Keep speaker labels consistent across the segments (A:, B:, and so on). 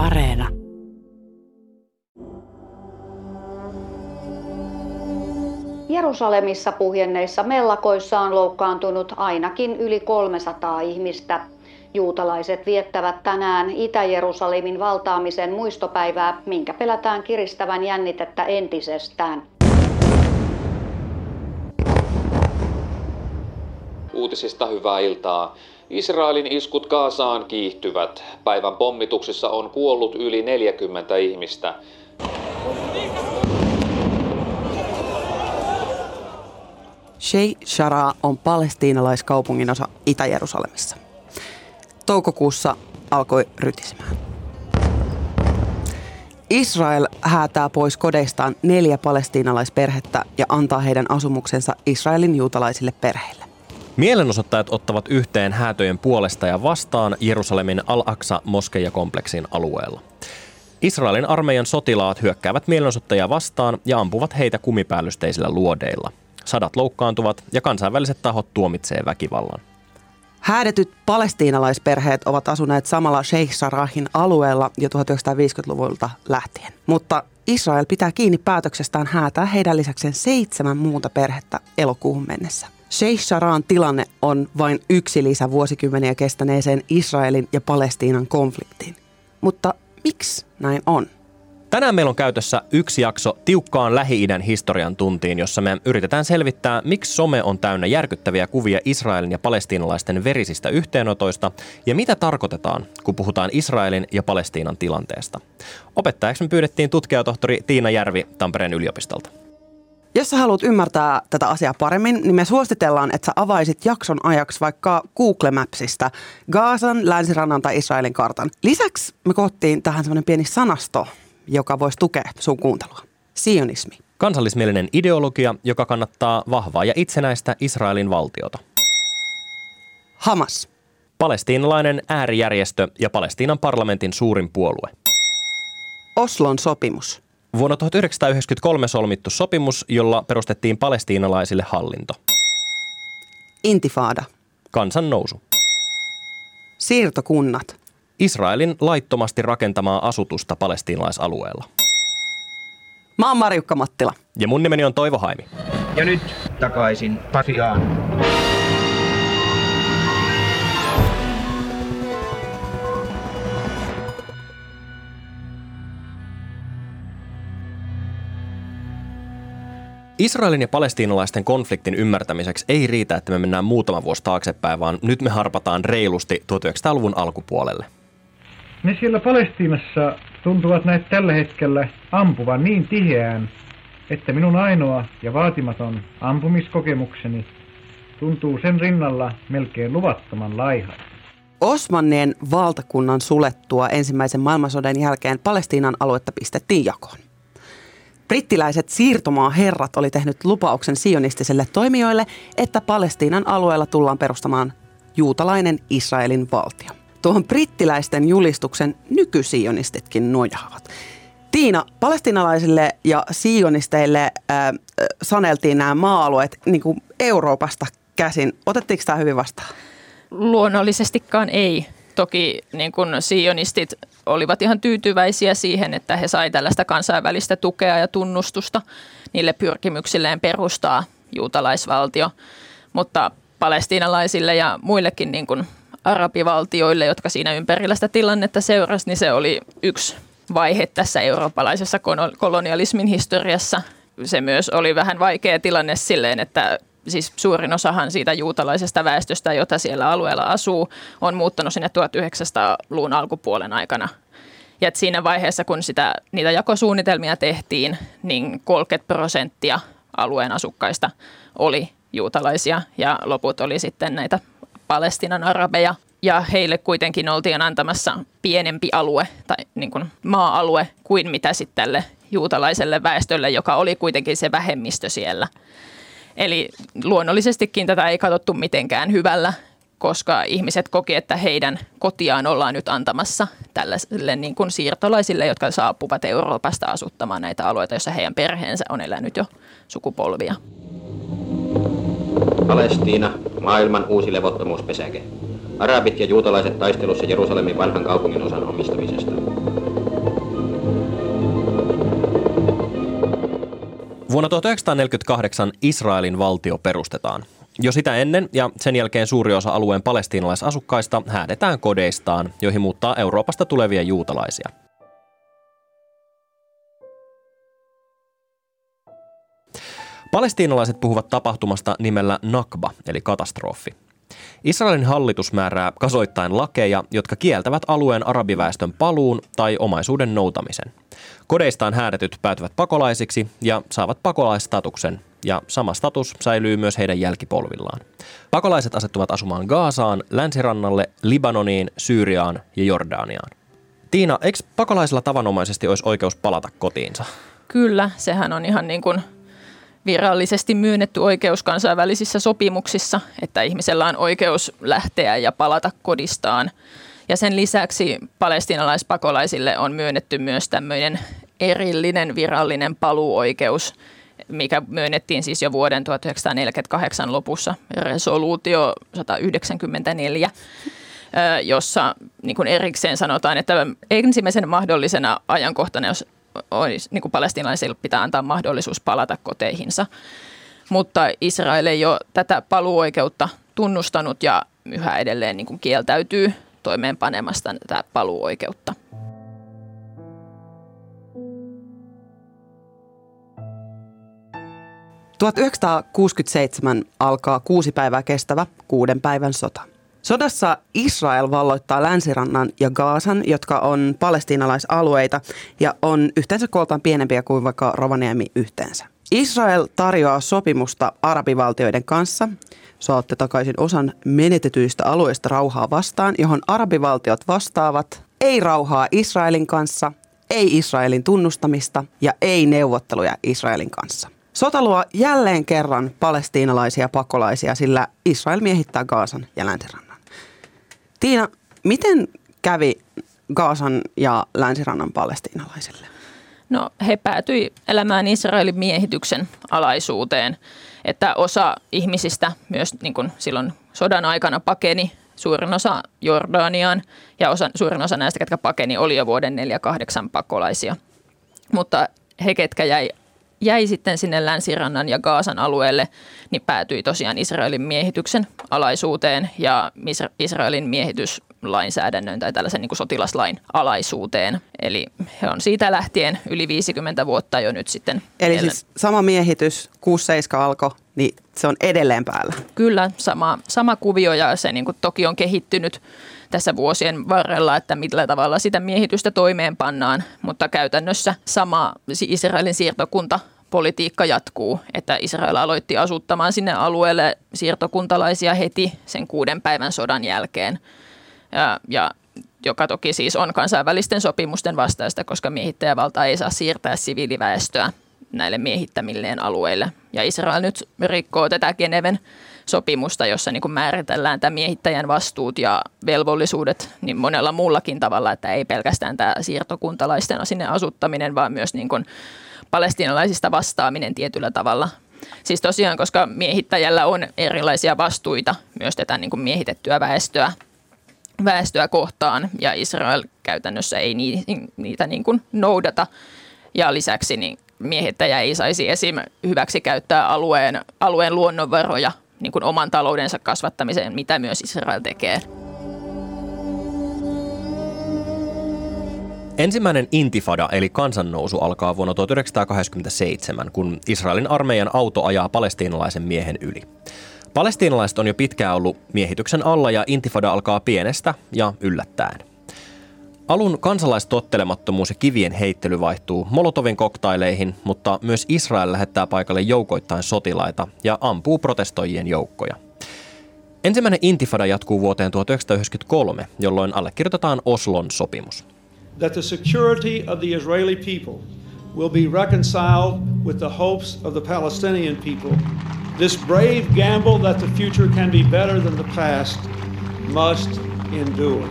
A: Areena.
B: Jerusalemissa puhjenneissa mellakoissa on loukkaantunut ainakin yli 300 ihmistä. Juutalaiset viettävät tänään Itä-Jerusalemin valtaamisen muistopäivää, minkä pelätään kiristävän jännitettä entisestään.
C: Uutisista hyvää iltaa. Israelin iskut Kaasaan kiihtyvät. Päivän pommituksissa on kuollut yli 40 ihmistä.
D: Shei Shara on palestiinalaiskaupungin osa Itä-Jerusalemissa. Toukokuussa alkoi rytisemään. Israel häätää pois kodeistaan neljä palestiinalaisperhettä ja antaa heidän asumuksensa Israelin juutalaisille perheille.
E: Mielenosoittajat ottavat yhteen häätöjen puolesta ja vastaan Jerusalemin Al-Aqsa-moskeijakompleksin alueella. Israelin armeijan sotilaat hyökkäävät mielenosoittajia vastaan ja ampuvat heitä kumipäällysteisillä luodeilla. Sadat loukkaantuvat ja kansainväliset tahot tuomitsee väkivallan.
D: Häädetyt palestiinalaisperheet ovat asuneet samalla Sheikh Sarahin alueella jo 1950-luvulta lähtien. Mutta Israel pitää kiinni päätöksestään häätää heidän lisäkseen seitsemän muuta perhettä elokuuhun mennessä. Sheikh tilanne on vain yksi lisä vuosikymmeniä kestäneeseen Israelin ja Palestiinan konfliktiin. Mutta miksi näin on?
E: Tänään meillä on käytössä yksi jakso tiukkaan Lähi-idän historian tuntiin, jossa me yritetään selvittää, miksi some on täynnä järkyttäviä kuvia Israelin ja palestiinalaisten verisistä yhteenotoista ja mitä tarkoitetaan, kun puhutaan Israelin ja Palestiinan tilanteesta. Opettajaksi me pyydettiin tutkijatohtori Tiina Järvi Tampereen yliopistolta.
D: Jos sä haluat ymmärtää tätä asiaa paremmin, niin me suositellaan, että sä avaisit jakson ajaksi vaikka Google Mapsista Gaasan, Länsirannan tai Israelin kartan. Lisäksi me koottiin tähän semmoinen pieni sanasto, joka voisi tukea sun kuuntelua. Sionismi.
E: Kansallismielinen ideologia, joka kannattaa vahvaa ja itsenäistä Israelin valtiota.
D: Hamas.
E: Palestiinalainen äärijärjestö ja Palestiinan parlamentin suurin puolue.
D: Oslon sopimus.
E: Vuonna 1993 solmittu sopimus, jolla perustettiin palestiinalaisille hallinto.
D: Intifada.
E: Kansan nousu.
D: Siirtokunnat.
E: Israelin laittomasti rakentamaa asutusta palestiinalaisalueella.
D: Mä oon Marjukka Mattila.
E: Ja mun nimeni on Toivo Haimi.
F: Ja nyt takaisin Pasiaan.
E: Israelin ja palestiinalaisten konfliktin ymmärtämiseksi ei riitä, että me mennään muutama vuosi taaksepäin, vaan nyt me harpataan reilusti 1900-luvun alkupuolelle.
G: Ne siellä Palestiinassa tuntuvat näet tällä hetkellä ampuvan niin tiheään, että minun ainoa ja vaatimaton ampumiskokemukseni tuntuu sen rinnalla melkein luvattoman laiha.
D: Osmannien valtakunnan sulettua ensimmäisen maailmansodan jälkeen Palestiinan aluetta pistettiin jakoon. Brittiläiset siirtomaaherrat oli tehnyt lupauksen sionistisille toimijoille, että Palestiinan alueella tullaan perustamaan juutalainen Israelin valtio. Tuohon brittiläisten julistuksen nykysionistitkin nojaavat. Tiina, palestinalaisille ja sionisteille äh, saneltiin nämä maa-alueet niin kuin Euroopasta käsin. Otettiinko tämä hyvin vastaan?
H: Luonnollisestikaan ei. Toki niin kun sionistit olivat ihan tyytyväisiä siihen, että he sai tällaista kansainvälistä tukea ja tunnustusta niille pyrkimyksilleen perustaa juutalaisvaltio. Mutta palestiinalaisille ja muillekin niin kuin arabivaltioille, jotka siinä ympärillä sitä tilannetta seurasi, niin se oli yksi vaihe tässä eurooppalaisessa kolonialismin historiassa. Se myös oli vähän vaikea tilanne silleen, että siis suurin osahan siitä juutalaisesta väestöstä, jota siellä alueella asuu, on muuttanut sinne 1900-luvun alkupuolen aikana. Ja että siinä vaiheessa, kun sitä, niitä jakosuunnitelmia tehtiin, niin 30 prosenttia alueen asukkaista oli juutalaisia ja loput oli sitten näitä Palestinan arabeja. Ja heille kuitenkin oltiin antamassa pienempi alue tai niin kuin maa-alue kuin mitä sitten tälle juutalaiselle väestölle, joka oli kuitenkin se vähemmistö siellä – Eli luonnollisestikin tätä ei katsottu mitenkään hyvällä, koska ihmiset koki, että heidän kotiaan ollaan nyt antamassa tällaisille niin kuin siirtolaisille, jotka saapuvat Euroopasta asuttamaan näitä alueita, joissa heidän perheensä on elänyt jo sukupolvia.
I: Palestiina, maailman uusi levottomuuspesäke. Arabit ja juutalaiset taistelussa Jerusalemin vanhan kaupungin osan omistamisesta.
E: Vuonna 1948 Israelin valtio perustetaan. Jo sitä ennen ja sen jälkeen suuri osa alueen palestiinalaisasukkaista häädetään kodeistaan, joihin muuttaa Euroopasta tulevia juutalaisia. Palestiinalaiset puhuvat tapahtumasta nimellä Nakba, eli katastrofi. Israelin hallitus määrää kasoittain lakeja, jotka kieltävät alueen arabiväestön paluun tai omaisuuden noutamisen. Kodeistaan häädetyt päätyvät pakolaisiksi ja saavat pakolaistatuksen, ja sama status säilyy myös heidän jälkipolvillaan. Pakolaiset asettuvat asumaan Gaasaan, Länsirannalle, Libanoniin, Syyriaan ja Jordaniaan. Tiina, eikö pakolaisilla tavanomaisesti olisi oikeus palata kotiinsa?
H: Kyllä, sehän on ihan niin kuin virallisesti myönnetty oikeus kansainvälisissä sopimuksissa, että ihmisellä on oikeus lähteä ja palata kodistaan. Ja sen lisäksi palestiinalaispakolaisille on myönnetty myös tämmöinen erillinen virallinen paluuoikeus, mikä myönnettiin siis jo vuoden 1948 lopussa, resoluutio 194 jossa niin kuin erikseen sanotaan, että ensimmäisen mahdollisena ajankohtana, jos olisi, niin kuin palestinalaisille pitää antaa mahdollisuus palata koteihinsa. Mutta Israel ei ole tätä paluuoikeutta tunnustanut ja yhä edelleen niin kuin kieltäytyy toimeenpanemasta tätä paluuoikeutta.
D: – 1967 alkaa kuusi päivää kestävä kuuden päivän sota. Sodassa Israel valloittaa länsirannan ja Gaasan, jotka on palestiinalaisalueita ja on yhteensä kooltaan pienempiä kuin vaikka Rovaniemi yhteensä. Israel tarjoaa sopimusta arabivaltioiden kanssa. Saatte takaisin osan menetetyistä alueista rauhaa vastaan, johon arabivaltiot vastaavat ei rauhaa Israelin kanssa, ei Israelin tunnustamista ja ei neuvotteluja Israelin kanssa. Sota luo jälleen kerran palestiinalaisia pakolaisia, sillä Israel miehittää Gaasan ja länsirannan. Tiina, miten kävi Gaasan ja länsirannan palestiinalaisille?
H: No he päätyi elämään Israelin miehityksen alaisuuteen, että osa ihmisistä myös niin kuin silloin sodan aikana pakeni suurin osa Jordaniaan ja osa, suurin osa näistä, ketkä pakeni, oli jo vuoden 48 pakolaisia. Mutta he, ketkä jäi jäi sitten sinne länsirannan ja Gaasan alueelle, niin päätyi tosiaan Israelin miehityksen alaisuuteen. Ja Israelin miehityslainsäädännön tai tällaisen niin kuin sotilaslain alaisuuteen. Eli he on siitä lähtien yli 50 vuotta jo nyt sitten.
D: Eli siis sama miehitys, 6-7 alkoi, niin se on edelleen päällä?
H: Kyllä, sama, sama kuvio ja se niin kuin toki on kehittynyt tässä vuosien varrella, että millä tavalla sitä miehitystä toimeenpannaan, mutta käytännössä sama Israelin siirtokunta politiikka jatkuu, että Israel aloitti asuttamaan sinne alueelle siirtokuntalaisia heti sen kuuden päivän sodan jälkeen. Ja, ja joka toki siis on kansainvälisten sopimusten vastaista, koska miehittäjävalta ei saa siirtää siviiliväestöä näille miehittämilleen alueille. Ja Israel nyt rikkoo tätä Geneven sopimusta, jossa niin kuin määritellään tämä miehittäjän vastuut ja velvollisuudet niin monella muullakin tavalla, että ei pelkästään tämä siirtokuntalaisten sinne asuttaminen, vaan myös niin kuin palestiinalaisista vastaaminen tietyllä tavalla. Siis tosiaan, koska miehittäjällä on erilaisia vastuita myös tätä niin kuin miehitettyä väestöä, väestöä kohtaan ja Israel käytännössä ei niitä niin kuin noudata. Ja lisäksi niin miehittäjä ei saisi esim. hyväksi käyttää alueen, alueen luonnonvaroja niin kuin oman taloudensa kasvattamiseen, mitä myös Israel tekee.
E: Ensimmäinen intifada eli kansannousu alkaa vuonna 1987, kun Israelin armeijan auto ajaa palestiinalaisen miehen yli. Palestiinalaiset on jo pitkään ollut miehityksen alla ja intifada alkaa pienestä ja yllättäen. Alun kansalaistottelemattomuus ja kivien heittely vaihtuu Molotovin koktaileihin, mutta myös Israel lähettää paikalle joukoittain sotilaita ja ampuu protestoijien joukkoja. Ensimmäinen intifada jatkuu vuoteen 1993, jolloin allekirjoitetaan Oslon sopimus. That the security of the Israeli people will be reconciled with the hopes of the Palestinian people. This brave gamble that the future can be better than the past must endure.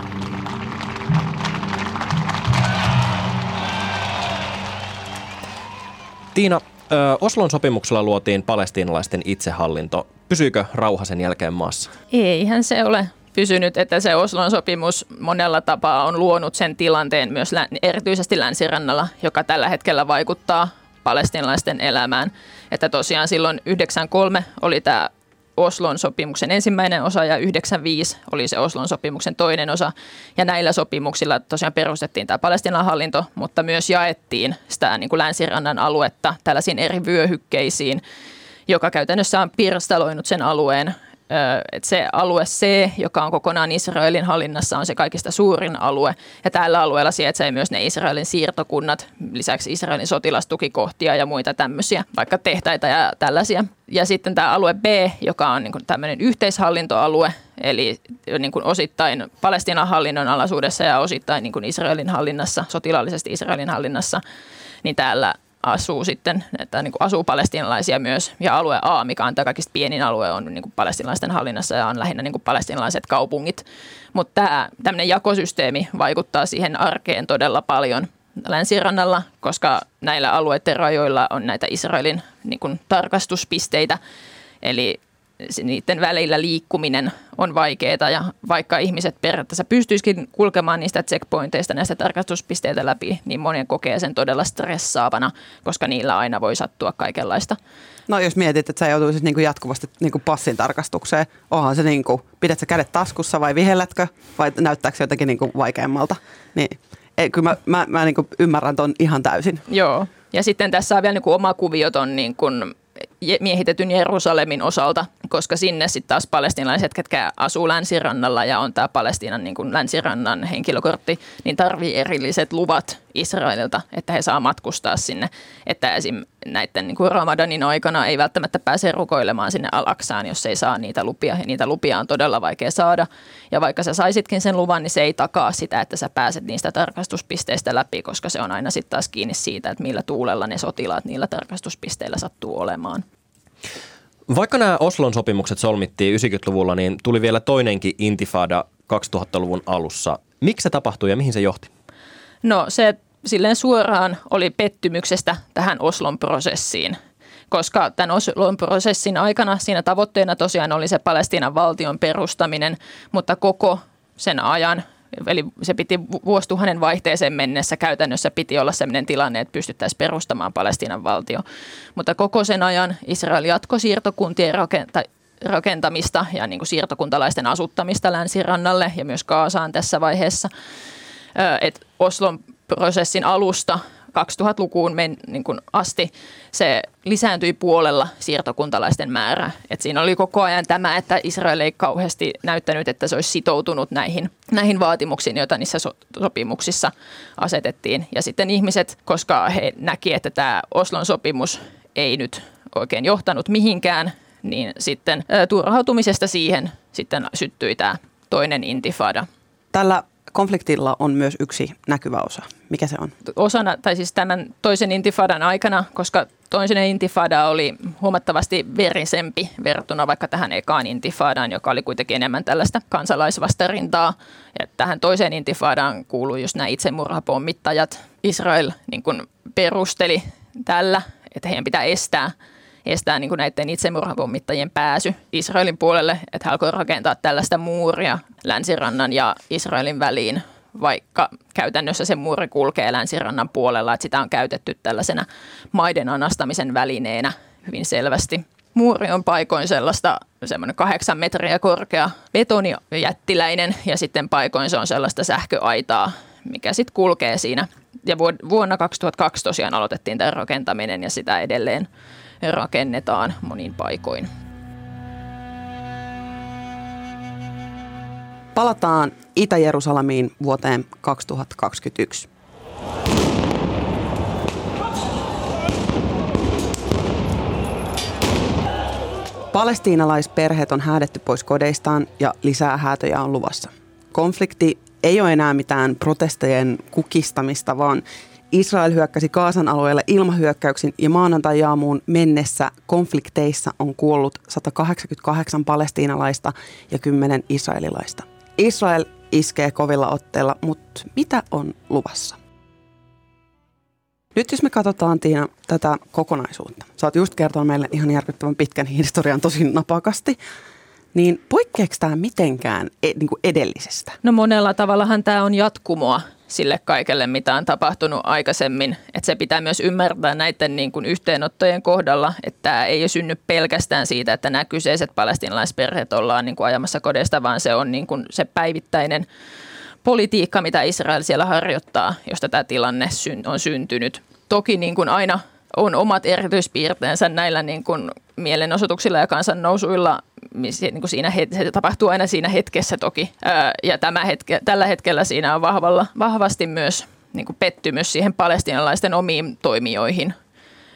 E: Tiina, Oslon sopimuksella luotiin palestiinalaisten itsehallinto. Pysyykö rauha sen jälkeen maassa?
H: Eihän se ole pysynyt, että se Oslon sopimus monella tapaa on luonut sen tilanteen myös erityisesti länsirannalla, joka tällä hetkellä vaikuttaa palestinalaisten elämään. Että tosiaan silloin 93 oli tämä Oslon sopimuksen ensimmäinen osa ja 95 oli se Oslon sopimuksen toinen osa. Ja näillä sopimuksilla tosiaan perustettiin tämä Palestinan hallinto, mutta myös jaettiin sitä niin kuin länsirannan aluetta tällaisiin eri vyöhykkeisiin, joka käytännössä on pirstaloinut sen alueen että se alue C, joka on kokonaan Israelin hallinnassa, on se kaikista suurin alue. Ja tällä alueella sijaitsee myös ne Israelin siirtokunnat, lisäksi Israelin sotilastukikohtia ja muita tämmöisiä, vaikka tehtaita ja tällaisia. Ja sitten tämä alue B, joka on niin tämmöinen yhteishallintoalue, eli niin kuin osittain Palestinan hallinnon alaisuudessa ja osittain niin kuin Israelin hallinnassa, sotilaallisesti Israelin hallinnassa, niin täällä asuu sitten, että niin kuin asuu palestinalaisia myös. Ja alue A, mikä on tämä kaikista pienin alue, on niin kuin palestinalaisten hallinnassa ja on lähinnä niin kuin palestinalaiset kaupungit. Mutta tämä tämmöinen jakosysteemi vaikuttaa siihen arkeen todella paljon länsirannalla, koska näillä alueiden rajoilla on näitä Israelin niin kuin tarkastuspisteitä. Eli niiden välillä liikkuminen on vaikeaa ja vaikka ihmiset periaatteessa pystyisikin kulkemaan niistä checkpointeista näistä tarkastuspisteitä läpi, niin monen kokee sen todella stressaavana, koska niillä aina voi sattua kaikenlaista.
D: No jos mietit, että sä joutuisit niin jatkuvasti niin passin tarkastukseen, onhan se niin kuin, pidät sä kädet taskussa vai vihellätkö vai näyttääkö se jotenkin niin kuin vaikeammalta, niin ei, kyllä mä, mä, mä niin ymmärrän ton ihan täysin.
H: Joo, ja sitten tässä on vielä niin kuin oma kuvio ton niin kuin miehitetyn Jerusalemin osalta, koska sinne sitten taas palestinalaiset, ketkä asuu länsirannalla ja on tämä Palestiinan niin länsirannan henkilökortti, niin tarvii erilliset luvat Israelilta, että he saa matkustaa sinne. Että esim. näiden niin kuin Ramadanin aikana ei välttämättä pääse rukoilemaan sinne Alaksaan, jos ei saa niitä lupia. Ja niitä lupia on todella vaikea saada. Ja vaikka sä saisitkin sen luvan, niin se ei takaa sitä, että sä pääset niistä tarkastuspisteistä läpi, koska se on aina sitten taas kiinni siitä, että millä tuulella ne sotilaat niillä tarkastuspisteillä sattuu olemaan.
E: Vaikka nämä Oslon sopimukset solmittiin 90-luvulla, niin tuli vielä toinenkin intifada 2000-luvun alussa. Miksi se tapahtui ja mihin se johti?
H: No se silleen suoraan oli pettymyksestä tähän Oslon prosessiin, koska tämän Oslon prosessin aikana siinä tavoitteena tosiaan oli se Palestiinan valtion perustaminen, mutta koko sen ajan Eli se piti vuosituhannen vaihteeseen mennessä käytännössä piti olla sellainen tilanne, että pystyttäisiin perustamaan Palestiinan valtio. Mutta koko sen ajan Israel jatkoi siirtokuntien rakenta- rakentamista ja niin kuin siirtokuntalaisten asuttamista länsirannalle ja myös Kaasaan tässä vaiheessa. Et Oslon prosessin alusta 2000-lukuun men, niin kuin asti se lisääntyi puolella siirtokuntalaisten määrä. Et siinä oli koko ajan tämä, että Israel ei kauheasti näyttänyt, että se olisi sitoutunut näihin, näihin vaatimuksiin, joita niissä so, sopimuksissa asetettiin. Ja sitten ihmiset, koska he näki, että tämä Oslon sopimus ei nyt oikein johtanut mihinkään, niin sitten turhautumisesta siihen sitten syttyi tämä toinen intifada.
D: Tällä konfliktilla on myös yksi näkyvä osa. Mikä se on?
H: Osana, tai siis tämän toisen intifadan aikana, koska toisen intifada oli huomattavasti verisempi verrattuna vaikka tähän ekaan intifadaan, joka oli kuitenkin enemmän tällaista kansalaisvastarintaa. Ja tähän toiseen intifadaan kuuluu just nämä itsemurhapommittajat. Israel niin kuin perusteli tällä, että heidän pitää estää estää niin kuin näiden itsemurhapommittajien pääsy Israelin puolelle, että he alkoivat rakentaa tällaista muuria länsirannan ja Israelin väliin, vaikka käytännössä se muuri kulkee länsirannan puolella, että sitä on käytetty tällaisena maiden anastamisen välineenä hyvin selvästi. Muuri on paikoin sellaista semmoinen kahdeksan metriä korkea betonijättiläinen ja sitten paikoin se on sellaista sähköaitaa, mikä sitten kulkee siinä. Ja vuonna 2002 tosiaan aloitettiin tämä rakentaminen ja sitä edelleen rakennetaan monin paikoin.
D: Palataan Itä-Jerusalemiin vuoteen 2021. Palestiinalaisperheet on häädetty pois kodeistaan ja lisää häätöjä on luvassa. Konflikti ei ole enää mitään protestejen kukistamista, vaan Israel hyökkäsi Kaasan alueelle ilmahyökkäyksin ja maanantai-jaamuun mennessä konflikteissa on kuollut 188 palestiinalaista ja 10 israelilaista. Israel iskee kovilla otteilla, mutta mitä on luvassa? Nyt jos me katsotaan Tiina tätä kokonaisuutta. Sä oot just kertonut meille ihan järkyttävän pitkän historian tosi napakasti. niin poikkeako tämä mitenkään e, niin kuin edellisestä?
H: No monella tavallahan tämä on jatkumoa sille kaikelle, mitä on tapahtunut aikaisemmin. Että se pitää myös ymmärtää näiden niin kuin yhteenottojen kohdalla, että tämä ei synny pelkästään siitä, että nämä kyseiset palestinalaisperheet ollaan niin kuin ajamassa kodesta, vaan se on niin kuin se päivittäinen politiikka, mitä Israel siellä harjoittaa, josta tämä tilanne on syntynyt. Toki niin kuin aina on omat erityispiirteensä näillä niin kuin mielenosoituksilla ja kansannousuilla. Niin kuin siinä, se tapahtuu aina siinä hetkessä toki. Ja tämä hetke, tällä hetkellä siinä on vahvalla, vahvasti myös niin kuin pettymys siihen palestinalaisten omiin toimijoihin.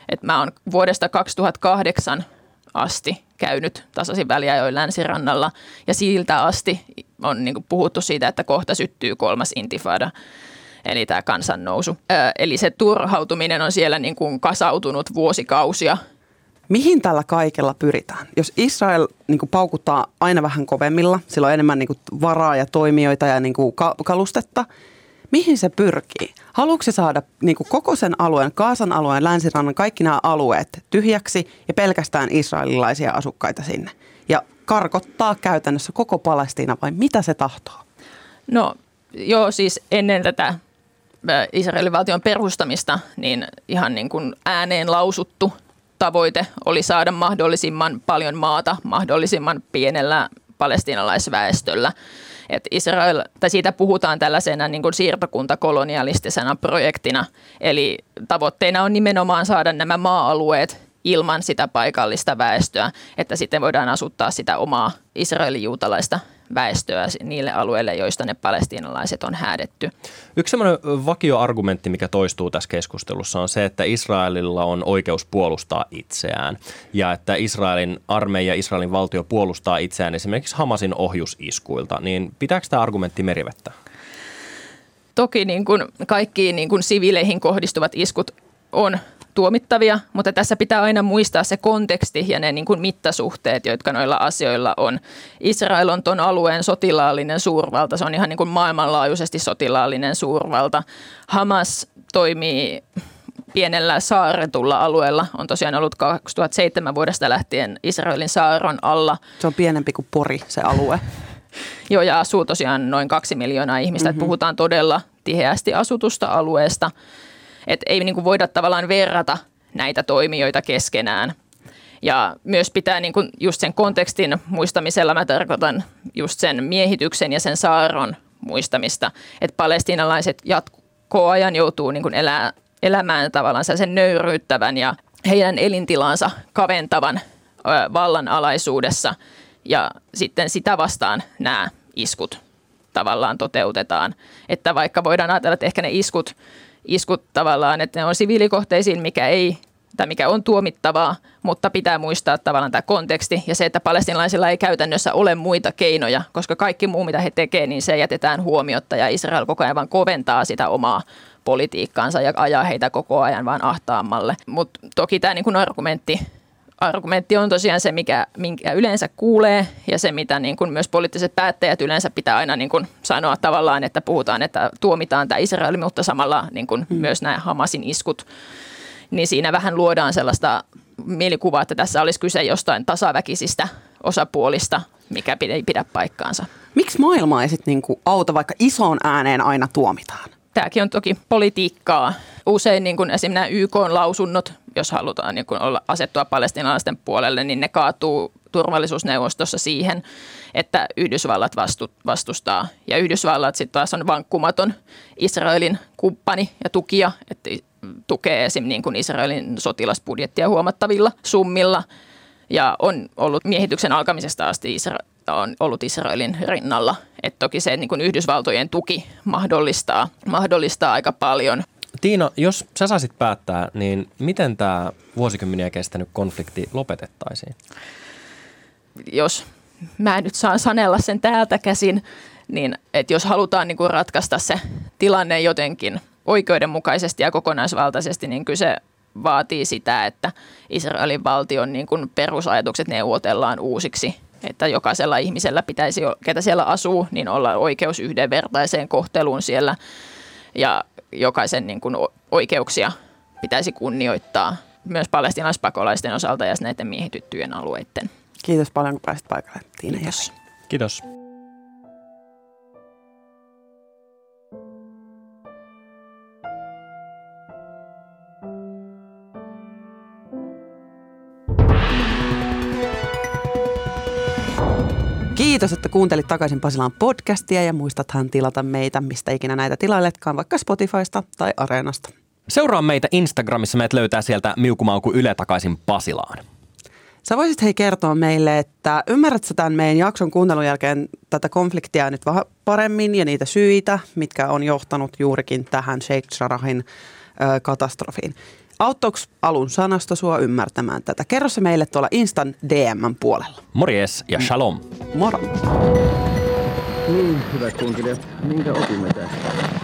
H: Et mä oon vuodesta 2008 asti käynyt tasaisin väliajoin länsirannalla ja siltä asti on niin kuin puhuttu siitä, että kohta syttyy kolmas intifada eli tämä kansannousu. Eli se turhautuminen on siellä niin kuin kasautunut vuosikausia.
D: Mihin tällä kaikella pyritään? Jos Israel niin kuin paukuttaa aina vähän kovemmilla, sillä on enemmän niin kuin varaa ja toimijoita ja niin kuin kalustetta, mihin se pyrkii? Haluatko se saada niin kuin koko sen alueen, Kaasan alueen, länsirannan, kaikki nämä alueet tyhjäksi ja pelkästään israelilaisia asukkaita sinne? Ja karkottaa käytännössä koko Palestiina vai mitä se tahtoo?
H: No joo, siis ennen tätä Israelin valtion perustamista, niin ihan niin kuin ääneen lausuttu tavoite oli saada mahdollisimman paljon maata mahdollisimman pienellä palestinalaisväestöllä. Et Israel, tai siitä puhutaan tällaisena niin kuin siirtokuntakolonialistisena projektina, eli tavoitteena on nimenomaan saada nämä maa-alueet ilman sitä paikallista väestöä, että sitten voidaan asuttaa sitä omaa Israelin juutalaista väestöä niille alueille, joista ne palestiinalaiset on häädetty.
E: Yksi sellainen vakioargumentti, mikä toistuu tässä keskustelussa, on se, että Israelilla on oikeus puolustaa itseään ja että Israelin armeija, Israelin valtio puolustaa itseään esimerkiksi Hamasin ohjusiskuilta. Niin pitääkö tämä argumentti merivettä?
H: Toki niin kuin kaikkiin niin kuin siviileihin kohdistuvat iskut on tuomittavia, mutta tässä pitää aina muistaa se konteksti ja ne niin kuin mittasuhteet, jotka noilla asioilla on. Israel on tuon alueen sotilaallinen suurvalta, se on ihan niin kuin maailmanlaajuisesti sotilaallinen suurvalta. Hamas toimii pienellä saaretulla alueella, on tosiaan ollut 2007 vuodesta lähtien Israelin saaron alla.
D: Se on pienempi kuin Pori, se alue.
H: Joo, ja asuu tosiaan noin kaksi miljoonaa ihmistä. Mm-hmm. puhutaan todella tiheästi asutusta alueesta. Että ei niin kuin voida tavallaan verrata näitä toimijoita keskenään. Ja myös pitää niin kuin just sen kontekstin muistamisella, mä tarkoitan just sen miehityksen ja sen saaron muistamista, että palestiinalaiset jatkoo ajan joutuu niin kuin elää, elämään tavallaan sen nöyryyttävän ja heidän elintilansa kaventavan ö, vallan alaisuudessa ja sitten sitä vastaan nämä iskut tavallaan toteutetaan. Että vaikka voidaan ajatella, että ehkä ne iskut iskut tavallaan, että ne on siviilikohteisiin, mikä ei tai mikä on tuomittavaa, mutta pitää muistaa tavallaan tämä konteksti ja se, että palestinalaisilla ei käytännössä ole muita keinoja, koska kaikki muu, mitä he tekevät, niin se jätetään huomiotta ja Israel koko ajan vaan koventaa sitä omaa politiikkaansa ja ajaa heitä koko ajan vaan ahtaammalle. Mutta toki tämä niin argumentti argumentti on tosiaan se, mikä, minkä yleensä kuulee ja se, mitä niin kuin myös poliittiset päättäjät yleensä pitää aina niin kuin sanoa tavallaan, että puhutaan, että tuomitaan tämä Israel, mutta samalla niin kuin hmm. myös nämä Hamasin iskut, niin siinä vähän luodaan sellaista mielikuvaa, että tässä olisi kyse jostain tasaväkisistä osapuolista, mikä ei pidä paikkaansa.
D: Miksi maailma ei sitten niin auta, vaikka isoon ääneen aina tuomitaan?
H: Tämäkin on toki politiikkaa. Usein niin kuin esimerkiksi nämä YK-lausunnot, jos halutaan niin kuin olla, asettua palestinalaisten puolelle, niin ne kaatuu turvallisuusneuvostossa siihen, että Yhdysvallat vastu, vastustaa. Ja Yhdysvallat sitten taas on vankkumaton Israelin kumppani ja tukija, että tukee esim. Niin kuin Israelin sotilasbudjettia huomattavilla summilla ja on ollut miehityksen alkamisesta asti Isra- on ollut Israelin rinnalla. Et toki se niin kuin Yhdysvaltojen tuki mahdollistaa, mahdollistaa aika paljon.
E: Tiina, jos sä saisit päättää, niin miten tämä vuosikymmeniä kestänyt konflikti lopetettaisiin?
H: Jos mä nyt saan sanella sen täältä käsin, niin että jos halutaan niin ratkaista se tilanne jotenkin oikeudenmukaisesti ja kokonaisvaltaisesti, niin kyse vaatii sitä, että Israelin valtion niin kuin perusajatukset neuvotellaan uusiksi että jokaisella ihmisellä pitäisi, ketä siellä asuu, niin olla oikeus yhdenvertaiseen kohteluun siellä ja jokaisen niin kuin oikeuksia pitäisi kunnioittaa myös palestinaispakolaisten osalta ja näiden miehityttyjen alueiden.
D: Kiitos paljon, kun pääsit paikalle, Tiina
E: Kiitos. Kiitos.
D: Kiitos, että kuuntelit takaisin Pasilaan podcastia ja muistathan tilata meitä, mistä ikinä näitä tilailetkaan, vaikka Spotifysta tai Areenasta.
E: Seuraa meitä Instagramissa, meidät löytää sieltä Miukumauku Yle takaisin Pasilaan.
D: Sä voisit hei kertoa meille, että ymmärrätkö sä tämän meidän jakson kuuntelun jälkeen tätä konfliktia nyt vähän paremmin ja niitä syitä, mitkä on johtanut juurikin tähän Sheikh Jarahin ö, katastrofiin. Auttoiko alun sanasto sua ymmärtämään tätä? Kerro se meille tuolla Instan DM puolella.
E: Morjes ja shalom.
D: Moro!
A: Niin, hyvät kunkilijat, minkä opimme tästä?